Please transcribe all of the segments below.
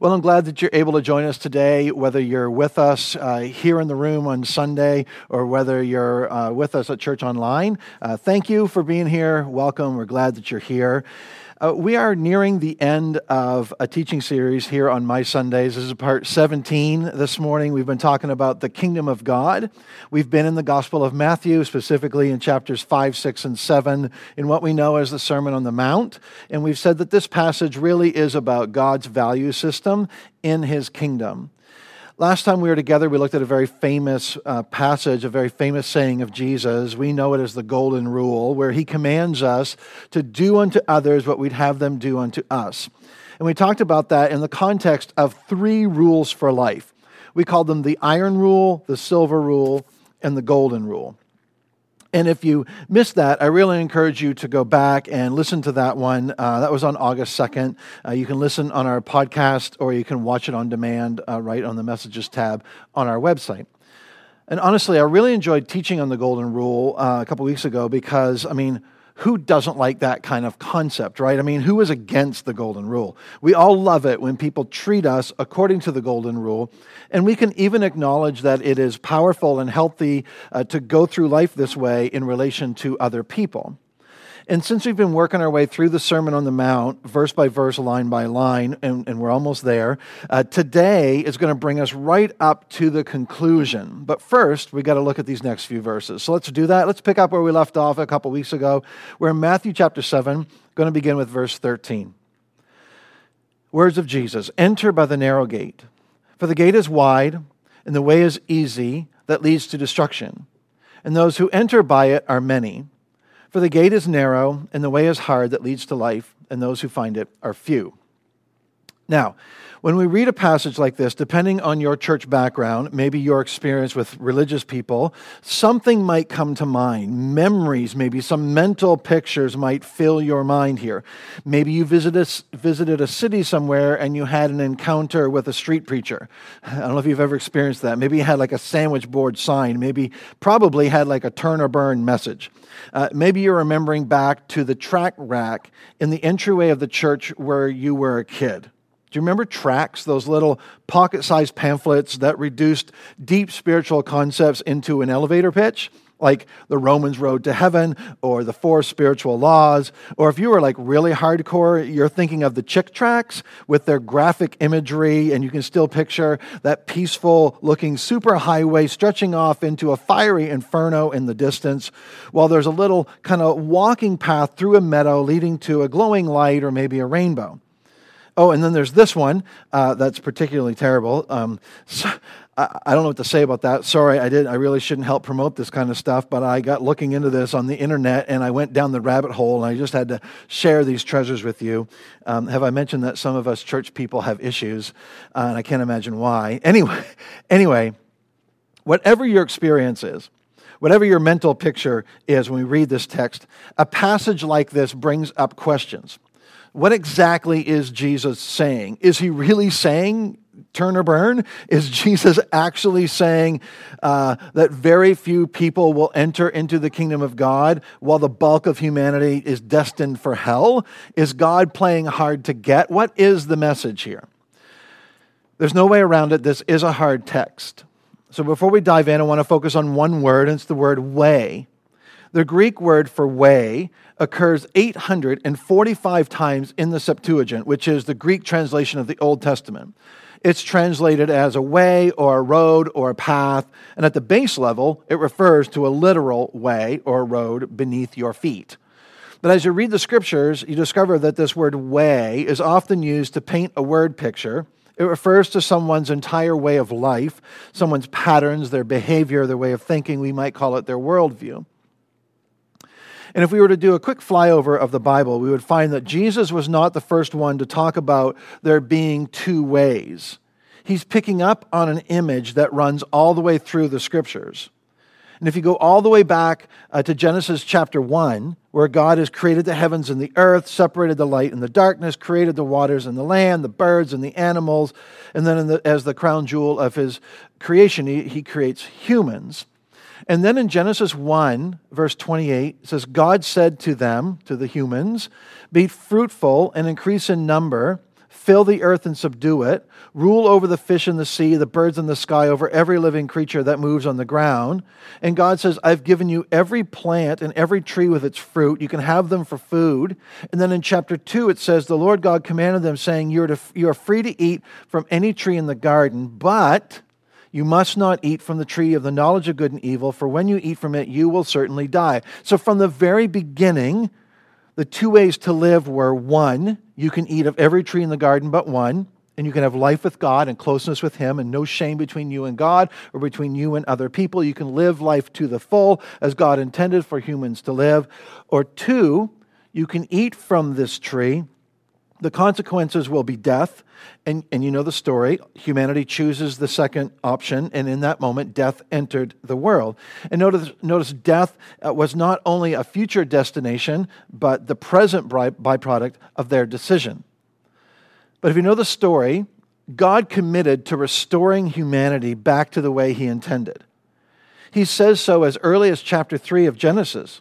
Well, I'm glad that you're able to join us today, whether you're with us uh, here in the room on Sunday or whether you're uh, with us at church online. Uh, thank you for being here. Welcome. We're glad that you're here. Uh, we are nearing the end of a teaching series here on My Sundays. This is part 17 this morning. We've been talking about the kingdom of God. We've been in the Gospel of Matthew, specifically in chapters 5, 6, and 7, in what we know as the Sermon on the Mount. And we've said that this passage really is about God's value system in his kingdom. Last time we were together, we looked at a very famous uh, passage, a very famous saying of Jesus. We know it as the Golden Rule, where he commands us to do unto others what we'd have them do unto us. And we talked about that in the context of three rules for life. We called them the iron rule, the silver rule, and the golden rule. And if you missed that, I really encourage you to go back and listen to that one. Uh, that was on August 2nd. Uh, you can listen on our podcast or you can watch it on demand uh, right on the messages tab on our website. And honestly, I really enjoyed teaching on the Golden Rule uh, a couple weeks ago because, I mean, who doesn't like that kind of concept, right? I mean, who is against the golden rule? We all love it when people treat us according to the golden rule. And we can even acknowledge that it is powerful and healthy uh, to go through life this way in relation to other people. And since we've been working our way through the Sermon on the Mount, verse by verse, line by line, and, and we're almost there, uh, today is going to bring us right up to the conclusion. But first, we got to look at these next few verses. So let's do that. Let's pick up where we left off a couple weeks ago. We're in Matthew chapter 7, going to begin with verse 13. Words of Jesus Enter by the narrow gate, for the gate is wide, and the way is easy that leads to destruction, and those who enter by it are many. For the gate is narrow, and the way is hard that leads to life, and those who find it are few. Now, when we read a passage like this, depending on your church background, maybe your experience with religious people, something might come to mind. Memories, maybe some mental pictures might fill your mind here. Maybe you visited a, city somewhere and you had an encounter with a street preacher. I don't know if you've ever experienced that. Maybe you had like a sandwich board sign. Maybe, probably had like a turn or burn message. Uh, maybe you're remembering back to the tract rack in the entryway of the church where you were a kid. Do you remember tracts, those little pocket sized pamphlets that reduced deep spiritual concepts into an elevator pitch? Like the Romans Road to Heaven or the Four Spiritual Laws. Or if you were like really hardcore, you're thinking of the Chick tracts with their graphic imagery, and you can still picture that peaceful looking superhighway stretching off into a fiery inferno in the distance, while there's a little kind of walking path through a meadow leading to a glowing light or maybe a rainbow. Oh, and then there's this one uh, that's particularly terrible. Um, so, I, don't know what to say about that. Sorry, I did. I really shouldn't help promote this kind of stuff, but I got looking into this on the internet and I went down the rabbit hole and I just had to share these treasures with you. Um, have I mentioned that some of us church people have issues, uh, and I can't imagine why. Anyway, anyway, whatever your experience is, whatever your mental picture is when we read this text, a passage like this brings up questions what exactly is Jesus saying? Is he really saying turn or burn? Is Jesus actually saying uh, that very few people will enter into the kingdom of God while the bulk of humanity is destined for hell? Is God playing hard to get? What is the message here? There's no way around it. This is a hard text. So before we dive in, I want to focus on one word, and it's the word way. The Greek word for way occurs 845 times in the Septuagint, which is the Greek translation of the Old Testament. It's translated as a way or a road or a path, and at the base level, it refers to a literal way or road beneath your feet. But as you read the scriptures, you discover that this word way is often used to paint a word picture. It refers to someone's entire way of life, someone's patterns, their behavior, their way of thinking. We might call it their worldview. And if we were to do a quick flyover of the Bible, we would find that Jesus was not the first one to talk about there being two ways. He's picking up on an image that runs all the way through the scriptures. And if you go all the way back uh, to Genesis chapter 1, where God has created the heavens and the earth, separated the light and the darkness, created the waters and the land, the birds and the animals, and then the, as the crown jewel of his creation, he, he creates humans. And then in Genesis 1, verse 28, it says, God said to them, to the humans, Be fruitful and increase in number, Fill the earth and subdue it. Rule over the fish in the sea, the birds in the sky, over every living creature that moves on the ground. And God says, I've given you every plant and every tree with its fruit. You can have them for food. And then in chapter 2, it says, The Lord God commanded them, saying, you are free to eat from any tree in the garden, but you must not eat from the tree of the knowledge of good and evil, for when you eat from it, you will certainly die. So from the very beginning, the two ways to live were one, you can eat of every tree in the garden but one, and you can have life with God and closeness with Him and no shame between you and God or between you and other people. You can live life to the full as God intended for humans to live. Or two, you can eat from this tree the consequences will be death. And, and you know the story. Humanity chooses the second option, and in that moment, death entered the world. And notice, notice death uh, was not only a future destination, but the present byproduct of their decision. But if you know the story, God committed to restoring humanity back to the way He intended. He says so as early as chapter 3 of Genesis.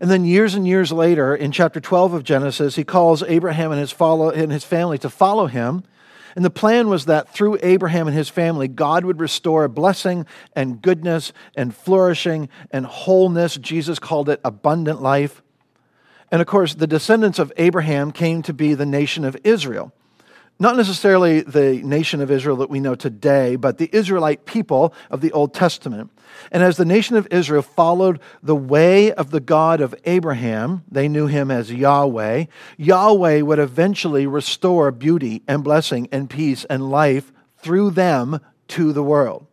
And then years and years later, in chapter 12 of Genesis, he calls Abraham and his, follow, and his family to follow him. And the plan was that through Abraham and his family, God would restore blessing and goodness and flourishing and wholeness. Jesus called it abundant life. And of course, the descendants of Abraham came to be the nation of Israel not necessarily the nation of Israel that we know today, but the Israelite people of the Old Testament. And as the nation of Israel followed the way of the God of Abraham, they knew him as Yahweh, Yahweh would eventually restore beauty and blessing and peace and life through them to the world.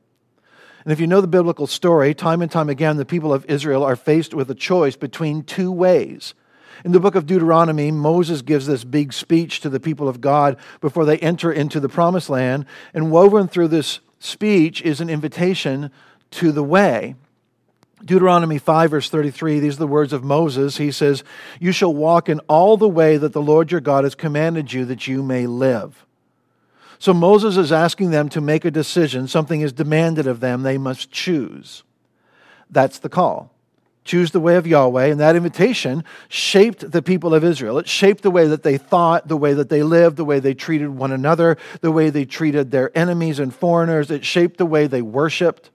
And if you know the biblical story, time and time again, the people of Israel are faced with a choice between two ways in the book of Deuteronomy, Moses gives this big speech to the people of God before they enter into the promised land. And woven through this speech is an invitation to the way. Deuteronomy 5, verse 33, these are the words of Moses. He says, You shall walk in all the way that the Lord your God has commanded you that you may live. So Moses is asking them to make a decision. Something is demanded of them. They must choose. That's the call choose the way of Yahweh. And that invitation shaped the people of Israel. It shaped the way that they thought, the way that they lived, the way they treated one another, the way they treated their enemies and foreigners. It shaped the way they worshiped.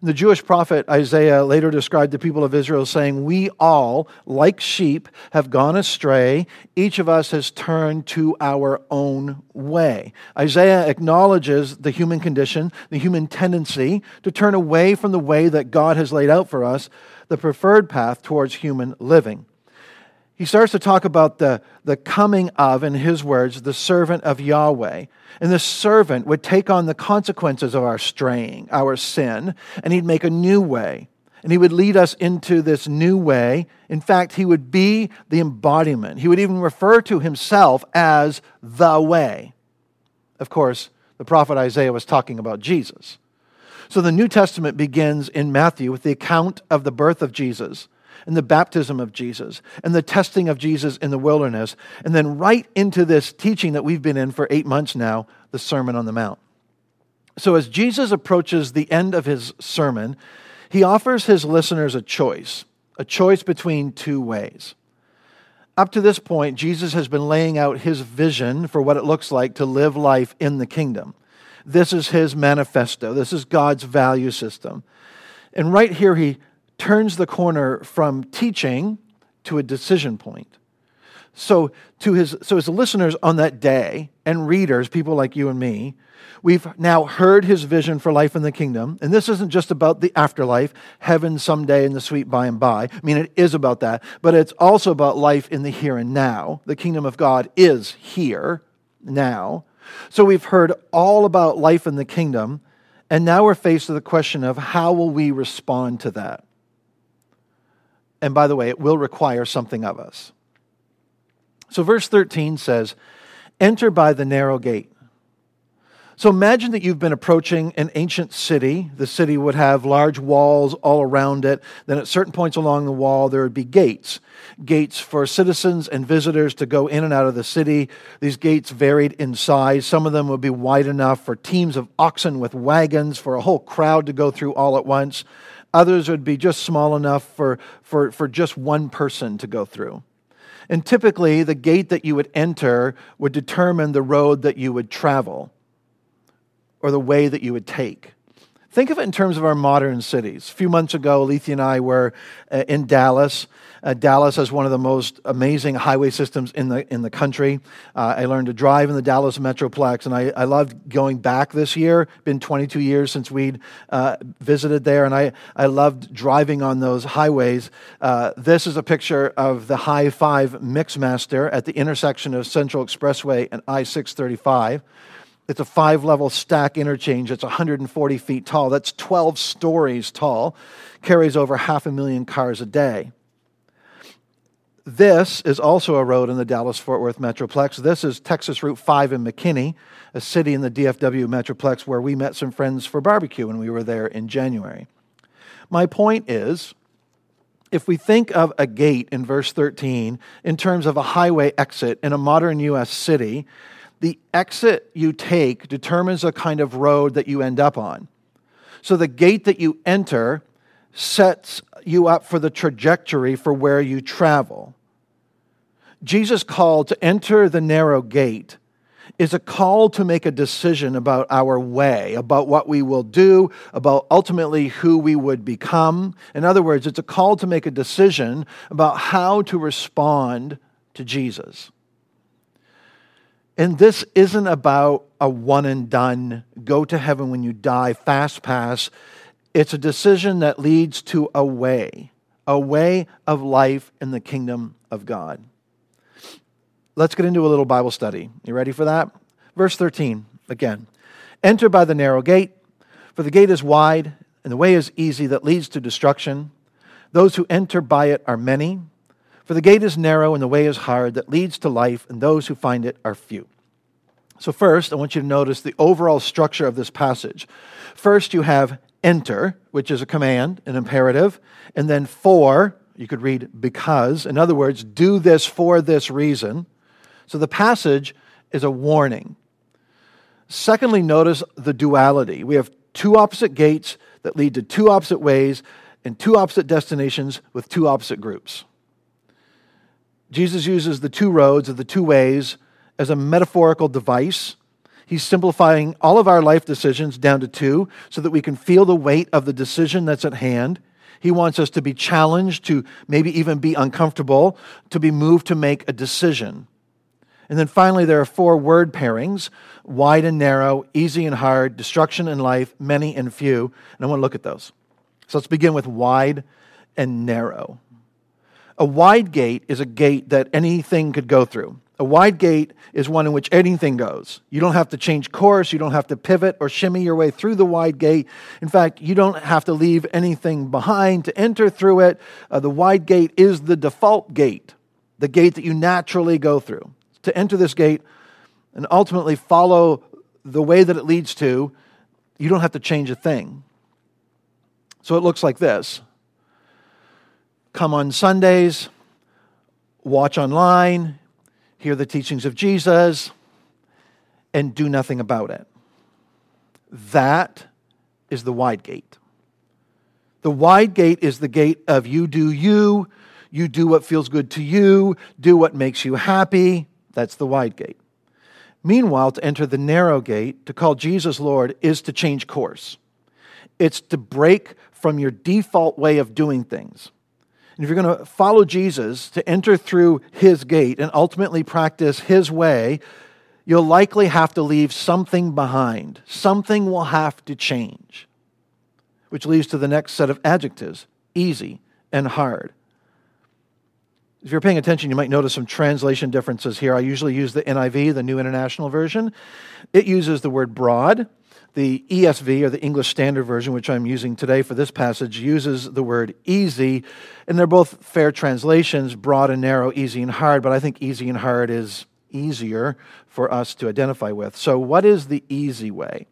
The Jewish prophet Isaiah later described the people of Israel saying, We all, like sheep, have gone astray. Each of us has turned to our own way. Isaiah acknowledges the human condition, the human tendency to turn away from the way that God has laid out for us, the preferred path towards human living he starts to talk about the, the coming of, in his words, the servant of Yahweh. And the servant would take on the consequences of our straying, our sin, and he'd make a new way. And he would lead us into this new way. In fact, he would be the embodiment. He would even refer to himself as the way. Of course, the prophet Isaiah was talking about Jesus. So the New Testament begins in Matthew with the account of the birth of Jesus and the baptism of Jesus and the testing of Jesus in the wilderness, and then right into this teaching that we've been in for eight months now the Sermon on the Mount. So, as Jesus approaches the end of his sermon, he offers his listeners a choice, a choice between two ways. Up to this point, Jesus has been laying out his vision for what it looks like to live life in the kingdom. This is his manifesto, this is God's value system. And right here, he turns the corner from teaching to a decision point. So, to his, so his listeners on that day and readers, people like you and me, we've now heard his vision for life in the kingdom. And this isn't just about the afterlife, heaven someday and the sweet by and by. I mean, it is about that, but it's also about life in the here and now. The kingdom of God is here now. So we've heard all about life in the kingdom, and now we're faced with the question of how will we respond to that? And by the way, it will require something of us. So, verse 13 says, Enter by the narrow gate. So imagine that you've been approaching an ancient city. The city would have large walls all around it. Then at certain points along the wall, there would be gates. Gates for citizens and visitors to go in and out of the city. These gates varied in size. Some of them would be wide enough for teams of oxen with wagons for a whole crowd to go through all at once. Others would be just small enough for, for, for just one person to go through. And typically, the gate that you would enter would determine the road that you would travel or the way that you would take. Think of it in terms of our modern cities. A few months ago, Alethea and I were uh, in Dallas. Uh, Dallas has one of the most amazing highway systems in the, in the country. Uh, I learned to drive in the Dallas Metroplex, and I, I loved going back this year. Been 22 years since we'd uh, visited there, and I, I loved driving on those highways. Uh, this is a picture of the High Five Mixmaster at the intersection of Central Expressway and I 635. It's a five level stack interchange. It's 140 feet tall. That's 12 stories tall. Carries over half a million cars a day. This is also a road in the Dallas Fort Worth Metroplex. This is Texas Route 5 in McKinney, a city in the DFW Metroplex where we met some friends for barbecue when we were there in January. My point is if we think of a gate in verse 13 in terms of a highway exit in a modern U.S. city, the exit you take determines a kind of road that you end up on. So the gate that you enter sets you up for the trajectory for where you travel. Jesus' call to enter the narrow gate is a call to make a decision about our way, about what we will do, about ultimately who we would become. In other words, it's a call to make a decision about how to respond to Jesus. And this isn't about a one and done, go to heaven when you die, fast pass. It's a decision that leads to a way, a way of life in the kingdom of God. Let's get into a little Bible study. You ready for that? Verse 13 again. Enter by the narrow gate, for the gate is wide and the way is easy that leads to destruction. Those who enter by it are many. For the gate is narrow and the way is hard that leads to life, and those who find it are few. So, first, I want you to notice the overall structure of this passage. First, you have enter, which is a command, an imperative, and then for, you could read because. In other words, do this for this reason. So, the passage is a warning. Secondly, notice the duality. We have two opposite gates that lead to two opposite ways and two opposite destinations with two opposite groups. Jesus uses the two roads or the two ways as a metaphorical device. He's simplifying all of our life decisions down to two so that we can feel the weight of the decision that's at hand. He wants us to be challenged, to maybe even be uncomfortable, to be moved to make a decision. And then finally, there are four word pairings wide and narrow, easy and hard, destruction and life, many and few. And I want to look at those. So let's begin with wide and narrow. A wide gate is a gate that anything could go through. A wide gate is one in which anything goes. You don't have to change course, you don't have to pivot or shimmy your way through the wide gate. In fact, you don't have to leave anything behind to enter through it. Uh, the wide gate is the default gate, the gate that you naturally go through. To enter this gate and ultimately follow the way that it leads to, you don't have to change a thing. So it looks like this come on Sundays, watch online, hear the teachings of Jesus, and do nothing about it. That is the wide gate. The wide gate is the gate of you do you, you do what feels good to you, do what makes you happy. That's the wide gate. Meanwhile, to enter the narrow gate, to call Jesus Lord, is to change course. It's to break from your default way of doing things. And if you're going to follow Jesus to enter through his gate and ultimately practice his way, you'll likely have to leave something behind. Something will have to change, which leads to the next set of adjectives easy and hard. If you're paying attention, you might notice some translation differences here. I usually use the NIV, the New International Version. It uses the word broad, the ESV, or the English Standard Version, which I'm using today for this passage, uses the word easy. And they're both fair translations broad and narrow, easy and hard, but I think easy and hard is easier for us to identify with. So, what is the easy way?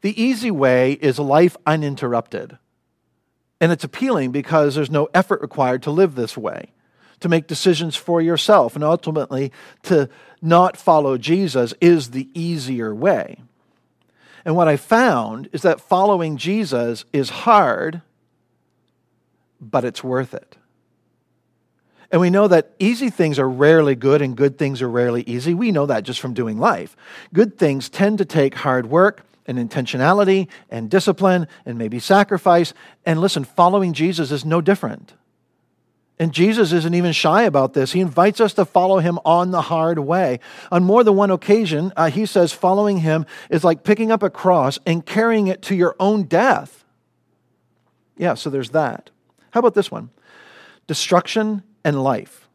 The easy way is life uninterrupted. And it's appealing because there's no effort required to live this way, to make decisions for yourself, and ultimately to not follow Jesus is the easier way. And what I found is that following Jesus is hard, but it's worth it. And we know that easy things are rarely good and good things are rarely easy. We know that just from doing life. Good things tend to take hard work and intentionality and discipline and maybe sacrifice. And listen, following Jesus is no different. And Jesus isn't even shy about this. He invites us to follow him on the hard way. On more than one occasion, uh, he says following him is like picking up a cross and carrying it to your own death. Yeah, so there's that. How about this one? Destruction and life.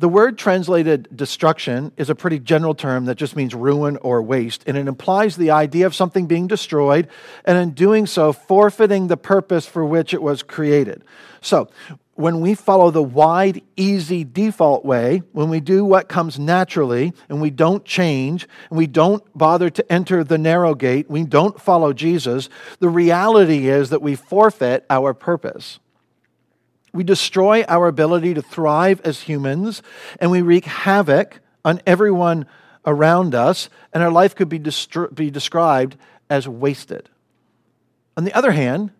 The word translated destruction is a pretty general term that just means ruin or waste, and it implies the idea of something being destroyed, and in doing so, forfeiting the purpose for which it was created. So, when we follow the wide, easy default way, when we do what comes naturally and we don't change and we don't bother to enter the narrow gate, we don't follow Jesus, the reality is that we forfeit our purpose. We destroy our ability to thrive as humans and we wreak havoc on everyone around us, and our life could be, destru- be described as wasted. On the other hand,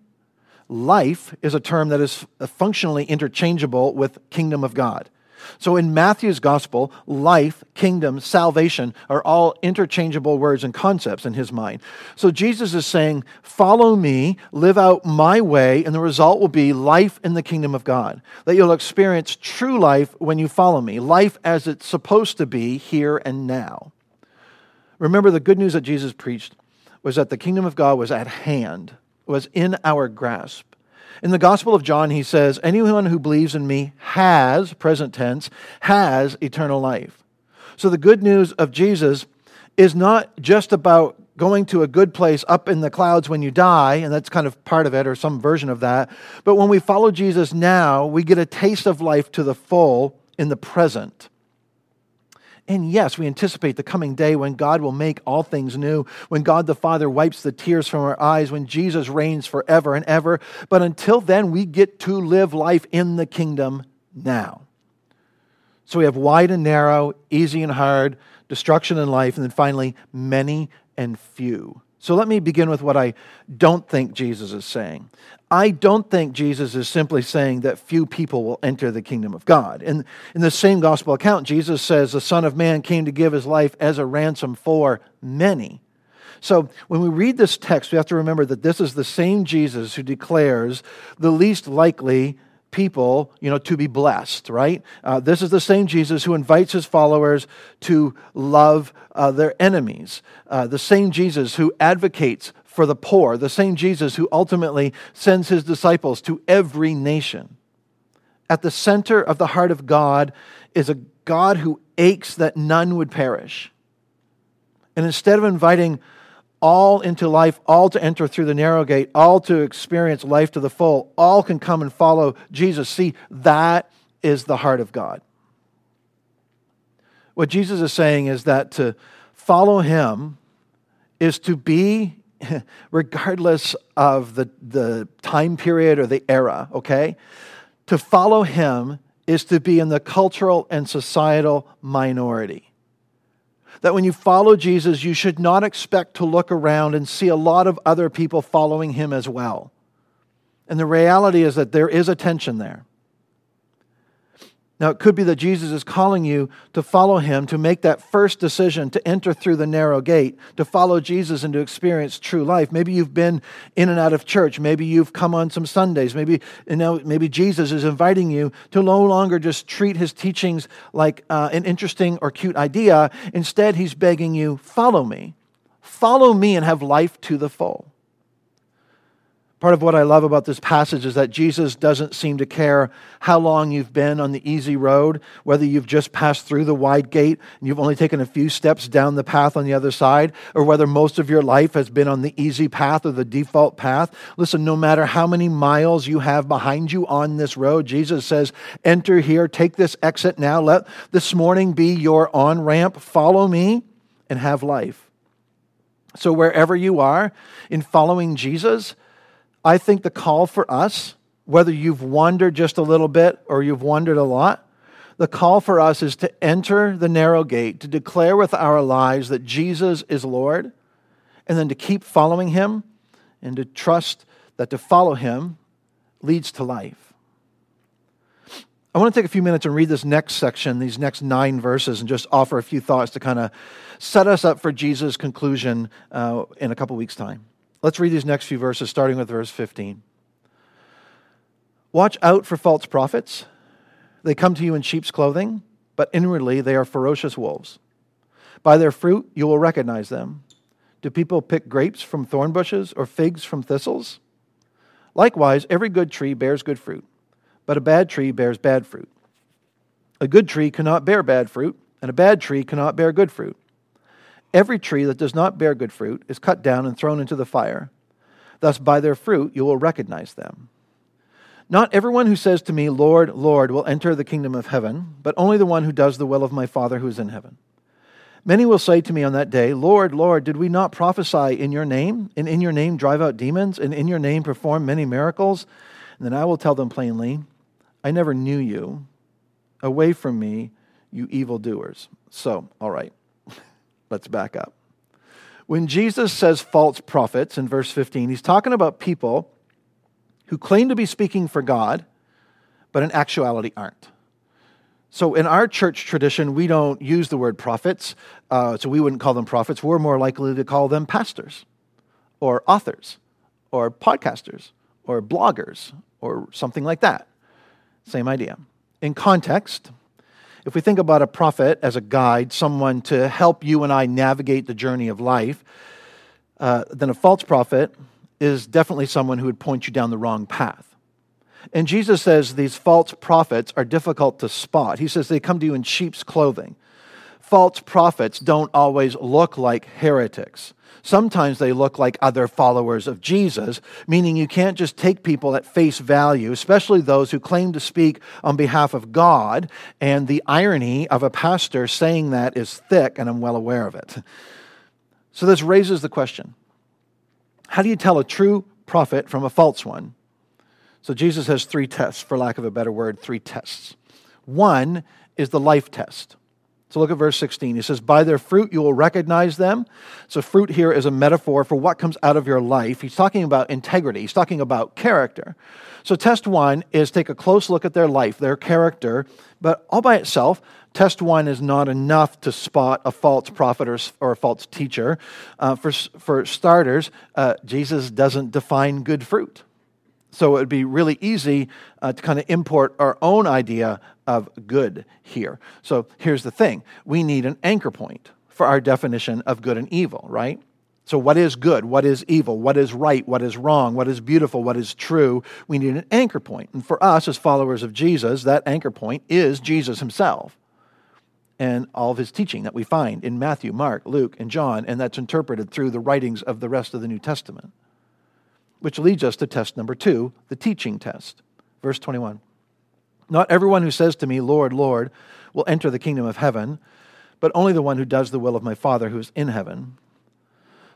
life is a term that is functionally interchangeable with kingdom of God. So in Matthew's gospel, life, kingdom, salvation are all interchangeable words and concepts in his mind. So Jesus is saying, Follow me, live out my way, and the result will be life in the kingdom of God. That you'll experience true life when you follow me, life as it's supposed to be here and now. Remember, the good news that Jesus preached was that the kingdom of God was at hand was in our grasp. In the Gospel of John, he says, Anyone who believes in me has, present tense, has eternal life. So the good news of Jesus is not just about going to a good place up in the clouds when you die, and that's kind of part of it or some version of that. But when we follow Jesus now, we get a taste of life to the full in the present. And yes, we anticipate the coming day when God will make all things new, when God the Father wipes the tears from our eyes, when Jesus reigns forever and ever. But until then, we get to live life in the kingdom now. So we have wide and narrow, easy and hard, destruction and life, and then finally, many and few. So let me begin with what I don't think Jesus is saying. I don't think Jesus is simply saying that few people will enter the kingdom of God. In, in the same gospel account, Jesus says the Son of Man came to give his life as a ransom for many. So when we read this text, we have to remember that this is the same Jesus who declares the least likely people, you know, to be blessed, right? Uh, this is the same Jesus who invites his followers to love uh, their enemies. Uh, the same Jesus who advocates for the poor, the same Jesus who ultimately sends his disciples to every nation. At the center of the heart of God is a God who aches that none would perish. And instead of inviting all into life, all to enter through the narrow gate, all to experience life to the full, all can come and follow Jesus. See, that is the heart of God. What Jesus is saying is that to follow him is to be regardless of the, the time period or the era, okay? To follow him is to be in the cultural and societal minority. That when you follow Jesus, you should not expect to look around and see a lot of other people following him as well. And the reality is that there is a tension there. Now, it could be that Jesus is calling you to follow him, to make that first decision to enter through the narrow gate, to follow Jesus and to experience true life. Maybe you've been in and out of church. Maybe you've come on some Sundays. Maybe, you know, maybe Jesus is inviting you to no longer just treat his teachings like uh, an interesting or cute idea. Instead, he's begging you, follow me. Follow me and have life to the full. Part of what I love about this passage is that Jesus doesn't seem to care how long you've been on the easy road, whether you've just passed through the wide gate and you've only taken a few steps down the path on the other side, or whether most of your life has been on the easy path or the default path. Listen, no matter how many miles you have behind you on this road, Jesus says, enter here, take this exit now. Let this morning be your on ramp. Follow me and have life. So, wherever you are in following Jesus, I think the call for us, whether you've wandered just a little bit or you've wandered a lot, the call for us is to enter the narrow gate, to declare with our lives that Jesus is Lord, and then to keep following him and to trust that to follow him leads to life. I want to take a few minutes and read this next section, these next nine verses, and just offer a few thoughts to kind of set us up for Jesus' conclusion uh, in a couple weeks' time. Let's read these next few verses, starting with verse 15. Watch out for false prophets. They come to you in sheep's clothing, but inwardly they are ferocious wolves. By their fruit you will recognize them. Do people pick grapes from thorn bushes or figs from thistles? Likewise, every good tree bears good fruit but a bad tree bears bad fruit. A good tree cannot bear bad fruit, and a bad tree cannot bear good fruit. Every tree that does not bear good fruit is cut down and thrown into the fire. Thus, by their fruit you will recognize them. Not everyone who says to me, Lord, Lord, will enter the kingdom of heaven, but only the one who does the will of my Father who is in heaven. Many will say to me on that day, Lord, Lord, did we not prophesy in your name, and in your name drive out demons, and in your name perform many miracles? And then I will tell them plainly, I never knew you. Away from me, you evildoers. So, all right, let's back up. When Jesus says false prophets in verse 15, he's talking about people who claim to be speaking for God, but in actuality aren't. So, in our church tradition, we don't use the word prophets, uh, so we wouldn't call them prophets. We're more likely to call them pastors, or authors, or podcasters, or bloggers, or something like that. Same idea. In context, if we think about a prophet as a guide, someone to help you and I navigate the journey of life, uh, then a false prophet is definitely someone who would point you down the wrong path. And Jesus says these false prophets are difficult to spot. He says they come to you in sheep's clothing. False prophets don't always look like heretics. Sometimes they look like other followers of Jesus, meaning you can't just take people at face value, especially those who claim to speak on behalf of God. And the irony of a pastor saying that is thick, and I'm well aware of it. So this raises the question how do you tell a true prophet from a false one? So Jesus has three tests, for lack of a better word, three tests. One is the life test. So look at verse 16. He says, By their fruit you will recognize them. So, fruit here is a metaphor for what comes out of your life. He's talking about integrity, he's talking about character. So, test one is take a close look at their life, their character, but all by itself, test one is not enough to spot a false prophet or, or a false teacher. Uh, for, for starters, uh, Jesus doesn't define good fruit. So it would be really easy uh, to kind of import our own idea of good here. So here's the thing we need an anchor point for our definition of good and evil, right? So, what is good? What is evil? What is right? What is wrong? What is beautiful? What is true? We need an anchor point. And for us, as followers of Jesus, that anchor point is Jesus himself and all of his teaching that we find in Matthew, Mark, Luke, and John, and that's interpreted through the writings of the rest of the New Testament. Which leads us to test number two, the teaching test. Verse 21. Not everyone who says to me, Lord, Lord, will enter the kingdom of heaven, but only the one who does the will of my Father who is in heaven.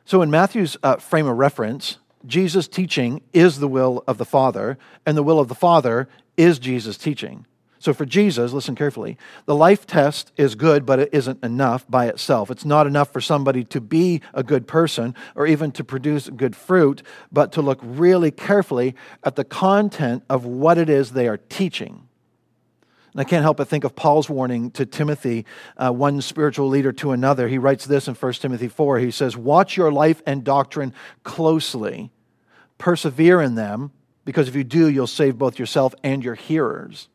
So, in Matthew's uh, frame of reference, Jesus' teaching is the will of the Father, and the will of the Father is Jesus' teaching. So for Jesus, listen carefully, the life test is good, but it isn't enough by itself. It's not enough for somebody to be a good person or even to produce good fruit, but to look really carefully at the content of what it is they are teaching. And I can't help but think of Paul's warning to Timothy, uh, one spiritual leader to another. He writes this in 1 Timothy 4. He says, Watch your life and doctrine closely, persevere in them, because if you do, you'll save both yourself and your hearers.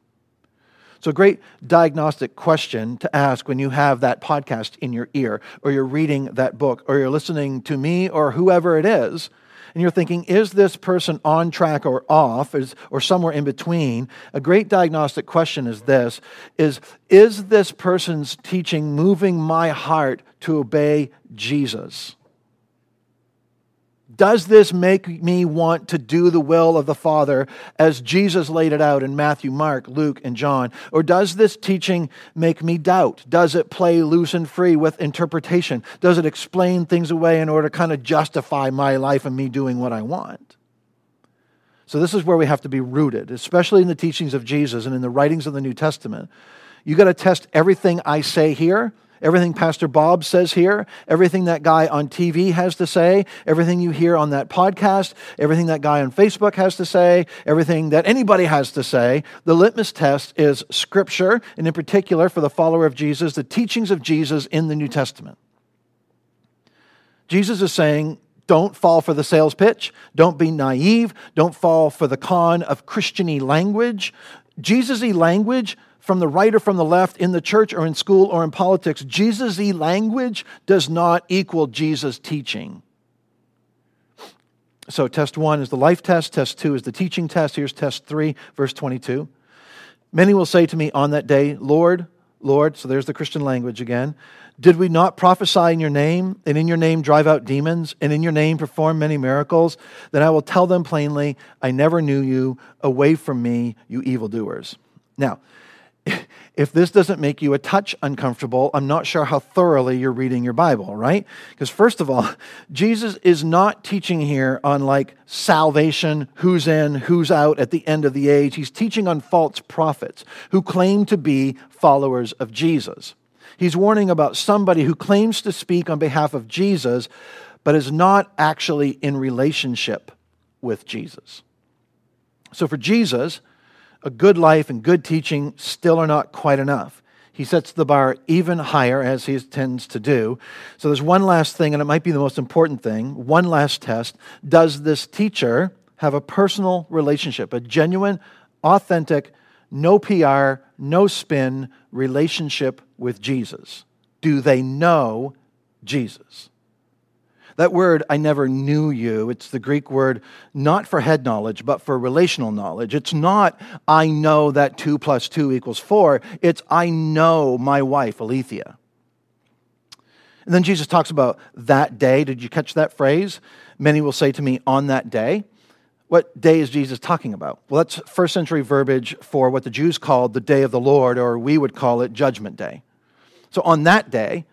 So, a great diagnostic question to ask when you have that podcast in your ear, or you're reading that book, or you're listening to me, or whoever it is, and you're thinking, is this person on track or off, is, or somewhere in between? A great diagnostic question is this is, is this person's teaching moving my heart to obey Jesus? Does this make me want to do the will of the Father as Jesus laid it out in Matthew, Mark, Luke, and John? Or does this teaching make me doubt? Does it play loose and free with interpretation? Does it explain things away in order to kind of justify my life and me doing what I want? So, this is where we have to be rooted, especially in the teachings of Jesus and in the writings of the New Testament. You got to test everything I say here Everything Pastor Bob says here, everything that guy on TV has to say, everything you hear on that podcast, everything that guy on Facebook has to say, everything that anybody has to say, the litmus test is Scripture, and in particular, for the follower of Jesus, the teachings of Jesus in the New Testament. Jesus is saying, don't fall for the sales pitch. Don't be naive. Don't fall for the con of Christiany language. Jesus y language from the right or from the left, in the church or in school or in politics, Jesus language does not equal Jesus teaching. So, test one is the life test, test two is the teaching test. Here's test three, verse 22. Many will say to me on that day, Lord, Lord, so there's the Christian language again. Did we not prophesy in your name, and in your name drive out demons, and in your name perform many miracles? Then I will tell them plainly, I never knew you. Away from me, you evildoers. Now, if this doesn't make you a touch uncomfortable, I'm not sure how thoroughly you're reading your Bible, right? Because, first of all, Jesus is not teaching here on like salvation, who's in, who's out at the end of the age. He's teaching on false prophets who claim to be followers of Jesus. He's warning about somebody who claims to speak on behalf of Jesus, but is not actually in relationship with Jesus. So, for Jesus, a good life and good teaching still are not quite enough. He sets the bar even higher, as he tends to do. So there's one last thing, and it might be the most important thing. One last test. Does this teacher have a personal relationship, a genuine, authentic, no PR, no spin relationship with Jesus? Do they know Jesus? That word, I never knew you, it's the Greek word not for head knowledge, but for relational knowledge. It's not, I know that 2 plus 2 equals 4. It's, I know my wife, Alethea. And then Jesus talks about that day. Did you catch that phrase? Many will say to me, on that day. What day is Jesus talking about? Well, that's first century verbiage for what the Jews called the day of the Lord, or we would call it Judgment Day. So on that day,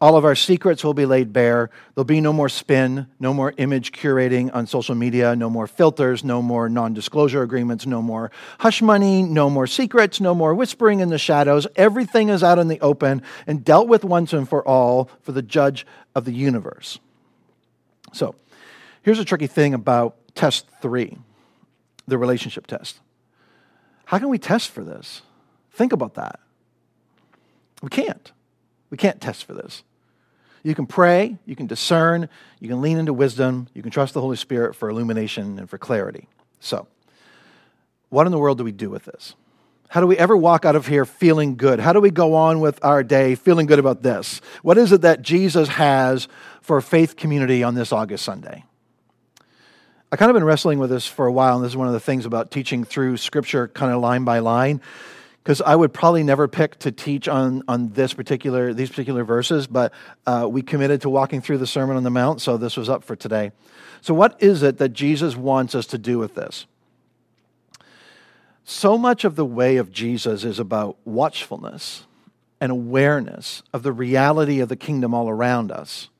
all of our secrets will be laid bare. There'll be no more spin, no more image curating on social media, no more filters, no more non disclosure agreements, no more hush money, no more secrets, no more whispering in the shadows. Everything is out in the open and dealt with once and for all for the judge of the universe. So, here's a tricky thing about test three the relationship test. How can we test for this? Think about that. We can't. We can't test for this. You can pray, you can discern, you can lean into wisdom, you can trust the Holy Spirit for illumination and for clarity. So, what in the world do we do with this? How do we ever walk out of here feeling good? How do we go on with our day feeling good about this? What is it that Jesus has for faith community on this August Sunday? I kind of been wrestling with this for a while, and this is one of the things about teaching through Scripture kind of line by line because I would probably never pick to teach on, on this particular, these particular verses, but uh, we committed to walking through the Sermon on the Mount, so this was up for today. So, what is it that Jesus wants us to do with this? So much of the way of Jesus is about watchfulness and awareness of the reality of the kingdom all around us.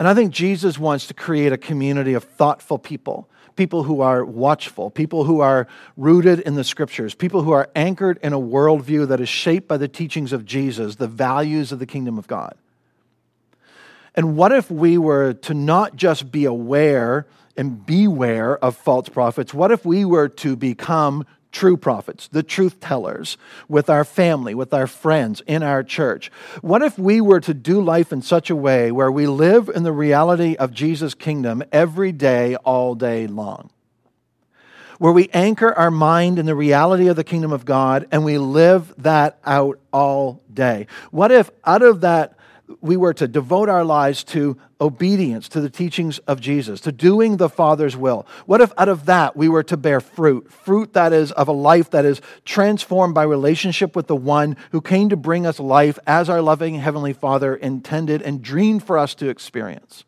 And I think Jesus wants to create a community of thoughtful people people who are watchful, people who are rooted in the scriptures, people who are anchored in a worldview that is shaped by the teachings of Jesus, the values of the kingdom of God. And what if we were to not just be aware and beware of false prophets? What if we were to become true prophets, the truth tellers, with our family, with our friends, in our church? What if we were to do life in such a way where we live in the reality of Jesus' kingdom every day, all day long? Where we anchor our mind in the reality of the kingdom of God and we live that out all day? What if out of that we were to devote our lives to obedience to the teachings of Jesus, to doing the Father's will? What if out of that we were to bear fruit? Fruit that is of a life that is transformed by relationship with the one who came to bring us life as our loving Heavenly Father intended and dreamed for us to experience.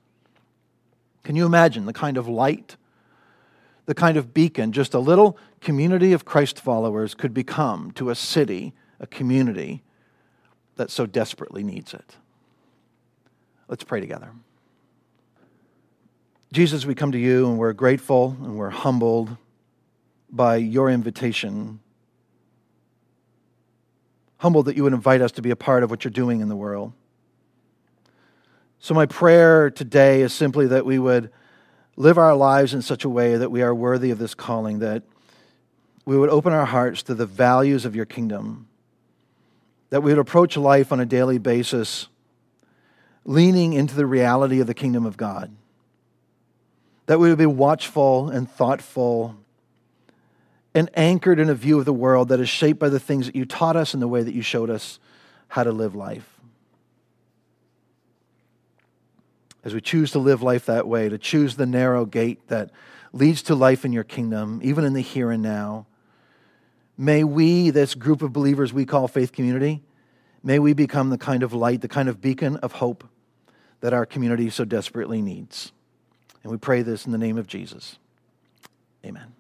Can you imagine the kind of light, the kind of beacon just a little community of Christ followers could become to a city, a community that so desperately needs it? Let's pray together. Jesus, we come to you and we're grateful and we're humbled by your invitation. humbled that you would invite us to be a part of what you're doing in the world. So, my prayer today is simply that we would live our lives in such a way that we are worthy of this calling, that we would open our hearts to the values of your kingdom, that we would approach life on a daily basis, leaning into the reality of the kingdom of God, that we would be watchful and thoughtful and anchored in a view of the world that is shaped by the things that you taught us and the way that you showed us how to live life. as we choose to live life that way, to choose the narrow gate that leads to life in your kingdom, even in the here and now, may we, this group of believers we call faith community, may we become the kind of light, the kind of beacon of hope that our community so desperately needs. And we pray this in the name of Jesus. Amen.